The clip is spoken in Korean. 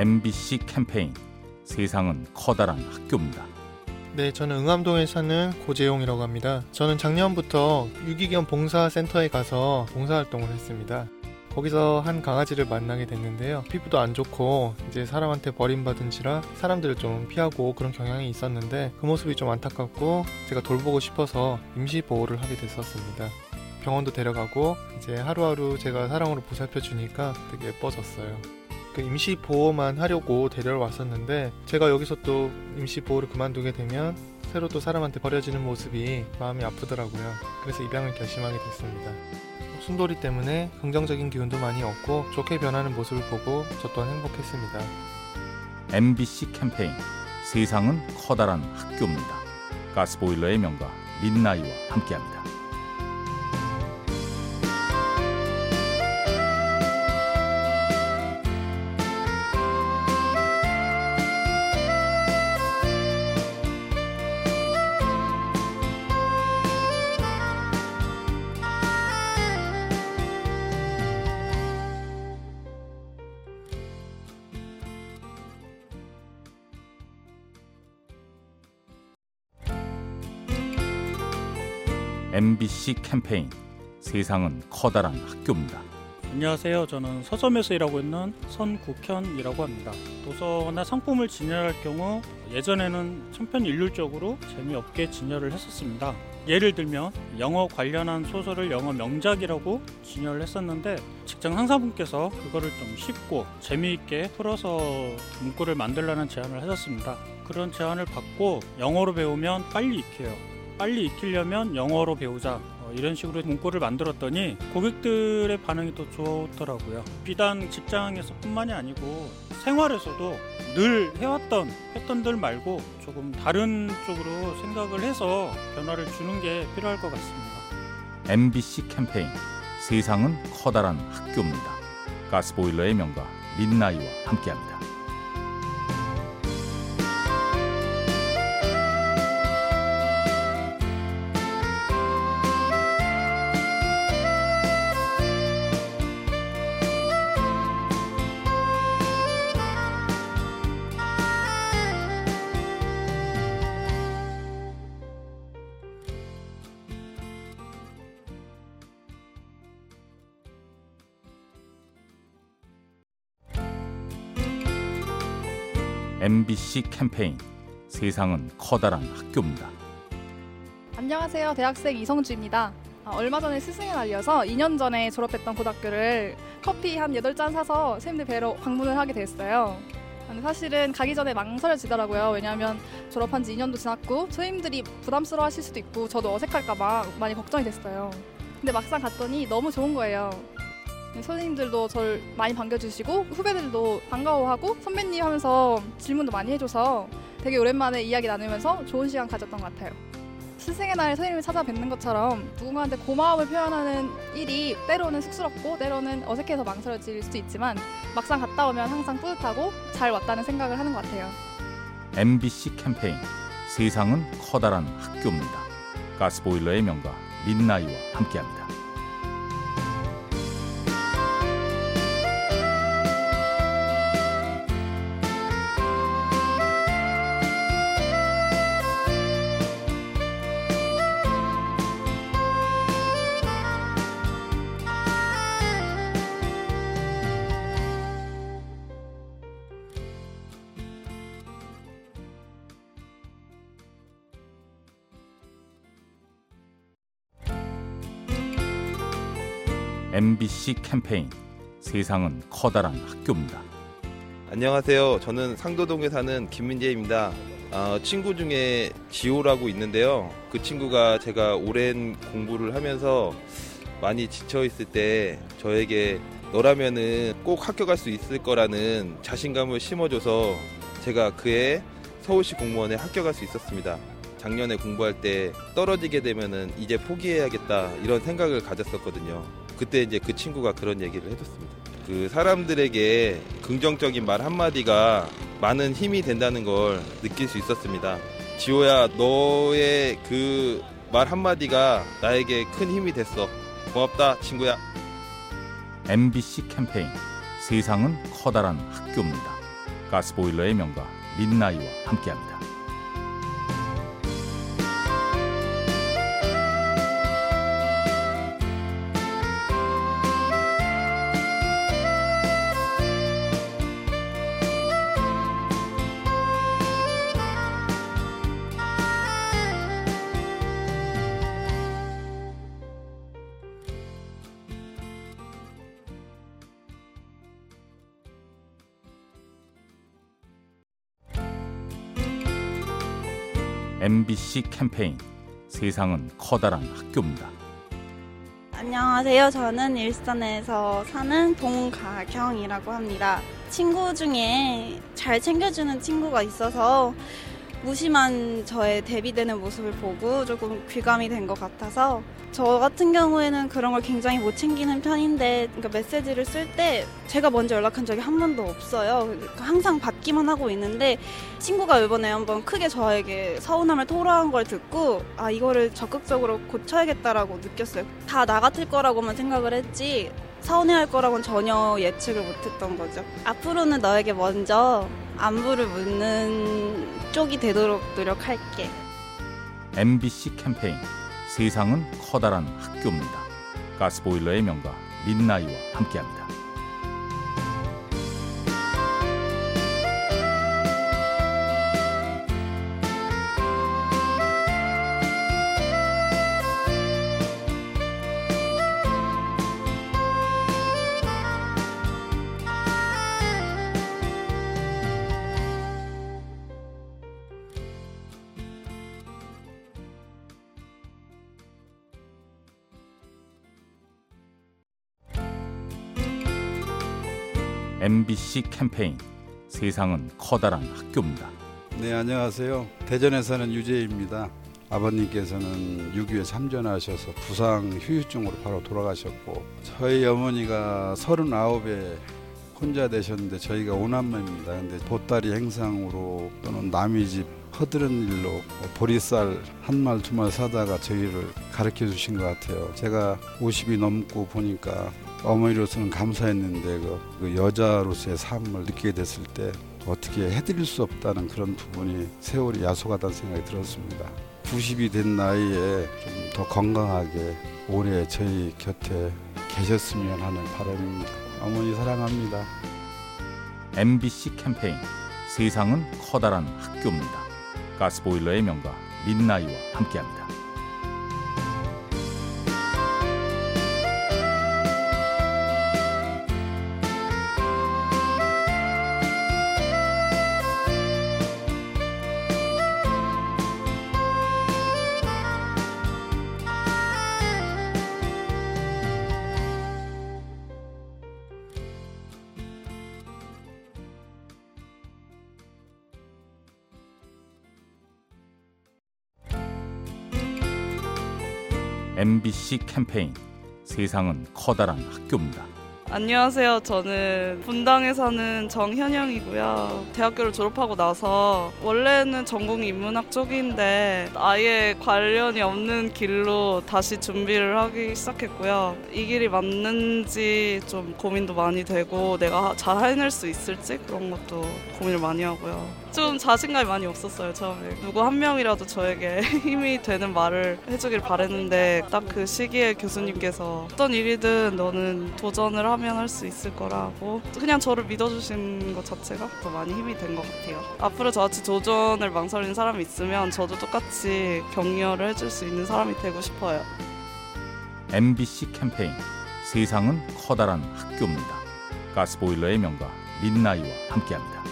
MBC 캠페인 세상은 커다란 학교입니다. 네, 저는 응암동에 사는 고재용이라고 합니다. 저는 작년부터 유기견 봉사센터에 가서 봉사활동을 했습니다. 거기서 한 강아지를 만나게 됐는데요. 피부도 안 좋고 이제 사람한테 버림받은지라 사람들을 좀 피하고 그런 경향이 있었는데 그 모습이 좀 안타깝고 제가 돌보고 싶어서 임시 보호를 하게 됐었습니다. 병원도 데려가고 이제 하루하루 제가 사랑으로 보살펴 주니까 되게 예뻐졌어요. 그 임시 보호만 하려고 데려왔었는데 제가 여기서 또 임시 보호를 그만두게 되면 새로 또 사람한테 버려지는 모습이 마음이 아프더라고요. 그래서 입양을 결심하게 됐습니다. 순돌이 때문에 긍정적인 기운도 많이 얻고 좋게 변하는 모습을 보고 저 또한 행복했습니다. MBC 캠페인 세상은 커다란 학교입니다. 가스보일러의 명가 민나이와 함께합니다. MBC 캠페인 세상은 커다란 학교입니다. 안녕하세요. 저는 서점에서 일하고 있는 선국현이라고 합니다. 도서나 상품을 진열할 경우 예전에는 천편일률적으로 재미없게 진열을 했었습니다. 예를 들면 영어 관련한 소설을 영어 명작이라고 진열을 했었는데 직장 상사분께서 그거를 좀 쉽고 재미있게 풀어서 문구를 만들라는 제안을 하셨습니다. 그런 제안을 받고 영어로 배우면 빨리 익혀요. 빨리 익히려면 영어로 배우자 어, 이런 식으로 문구를 만들었더니 고객들의 반응이 또 좋더라고요. 비단 직장에서뿐만이 아니고 생활에서도 늘 해왔던 패턴들 말고 조금 다른 쪽으로 생각을 해서 변화를 주는 게 필요할 것 같습니다. MBC 캠페인 세상은 커다란 학교입니다. 가스보일러의 명가 민나이와 함께합니다. MBC 캠페인 세상은 커다란 학교입니다. 안녕하세요. 대학생 이성주입니다. 아, 얼마 전에 스승의 날이어서 2년 전에 졸업했던 고등학교를 커피 한 8잔 사서 선생님들 뵈러 방문을 하게 됐어요. 사실은 가기 전에 망설여지더라고요. 왜냐하면 졸업한 지 2년도 지났고 선생님들이 부담스러워 하실 수도 있고 저도 어색할까봐 많이 걱정이 됐어요. 근데 막상 갔더니 너무 좋은 거예요. 선생님들도 저를 많이 반겨주시고 후배들도 반가워하고 선배님 하면서 질문도 많이 해줘서 되게 오랜만에 이야기 나누면서 좋은 시간 가졌던 것 같아요. 스승의 날 선생님을 찾아뵙는 것처럼 누군가한테 고마움을 표현하는 일이 때로는 쑥스럽고 때로는 어색해서 망설여질 수도 있지만 막상 갔다 오면 항상 뿌듯하고 잘 왔다는 생각을 하는 것 같아요. MBC 캠페인 세상은 커다란 학교입니다. 가스보일러의 명가 민나이와 함께합니다. MBC 캠페인 세상은 커다란 학교입니다. 안녕하세요. 저는 상도동에 사는 김민재입니다. 어, 친구 중에 지호라고 있는데요. 그 친구가 제가 오랜 공부를 하면서 많이 지쳐 있을 때 저에게 너라면은 꼭 학교 갈 수 있을 거라는 자신감을 심어줘서 제가 그해 서울시 공무원에 합격할 수 있었습니다. 작년에 공부할 때 떨어지게 되면은 이제 포기해야겠다 이런 생각을 가졌었거든요. 그때 이제 그 친구가 그런 얘기를 해줬습니다. 그 사람들에게 긍정적인 말 한마디가 많은 힘이 된다는 걸 느낄 수 있었습니다. 지호야, 너의 그 말 한마디가 나에게 큰 힘이 됐어. 고맙다, 친구야. MBC 캠페인 세상은 커다란 학교입니다. 가스보일러의 명가 민나이와 함께합니다. MBC 캠페인 세상은 커다란 학교입니다. 안녕하세요. 저는 일산에서 사는 동가경이라고 합니다. 친구 중에 잘 챙겨주는 친구가 있어서 무심한 저의 대비되는 모습을 보고 조금 귀감이 된 것 같아서 저 같은 경우에는 그런 걸 굉장히 못 챙기는 편인데 그러니까 메시지를 쓸 때 제가 먼저 연락한 적이 한 번도 없어요. 그러니까 항상 받기만 하고 있는데 친구가 이번에 한번 크게 저에게 서운함을 토로한 걸 듣고 아 이거를 적극적으로 고쳐야겠다라고 느꼈어요. 다 나 같을 거라고만 생각을 했지 서운해할 거라고는 전혀 예측을 못했던 거죠. 앞으로는 너에게 먼저 안부를 묻는 쪽이 되도록 노력할게. MBC 캠페인 세상은 커다란 학교입니다. 가스보일러의 명가 민나이와 함께합니다. MBC 캠페인 세상은 커다란 학교입니다. 네, 안녕하세요. 대전에 사는 유재입니다. 아버님께서는 6.25에 참전하셔서 부상 후유증으로 바로 돌아가셨고 저희 어머니가 39에 혼자 되셨는데 저희가 오남매입니다. 근데 보따리 행상으로 또는 남의 집 허드른 일로 뭐 보리쌀 한 말 두 말 사다가 저희를 가르쳐 주신 것 같아요. 제가 50이 넘고 보니까 어머니로서는 감사했는데 그, 그 여자로서의 삶을 느끼게 됐을 때 어떻게 해드릴 수 없다는 그런 부분이 세월이 야속하다는 생각이 들었습니다. 90이 된 나이에 좀 더 건강하게 오래 저희 곁에 계셨으면 하는 바람입니다. 어머니 사랑합니다. MBC 캠페인 세상은 커다란 학교입니다. 가스보일러의 명가 민나이와 함께합니다. MBC 캠페인 세상은 커다란 학교입니다. 안녕하세요. 저는 분당에 사는 정현영이고요. 대학교를 졸업하고 나서 원래는 전공이 인문학 쪽인데 아예 관련이 없는 길로 다시 준비를 하기 시작했고요. 이 길이 맞는지 좀 고민도 많이 되고 내가 잘 해낼 수 있을지 그런 것도 고민을 많이 하고요. 좀 자신감이 많이 없었어요 처음에 누구 한 명이라도 저에게 힘이 되는 말을 해주길 바랬는데 딱 그 시기에 교수님께서 어떤 일이든 너는 도전을 하면 할 수 있을 거라고 그냥 저를 믿어주신 것 자체가 더 많이 힘이 된 것 같아요 앞으로 저같이 도전을 망설이는 사람이 있으면 저도 똑같이 격려를 해줄 수 있는 사람이 되고 싶어요 MBC 캠페인 세상은 커다란 학교입니다. 가스보일러의 명가 민나이와 함께합니다.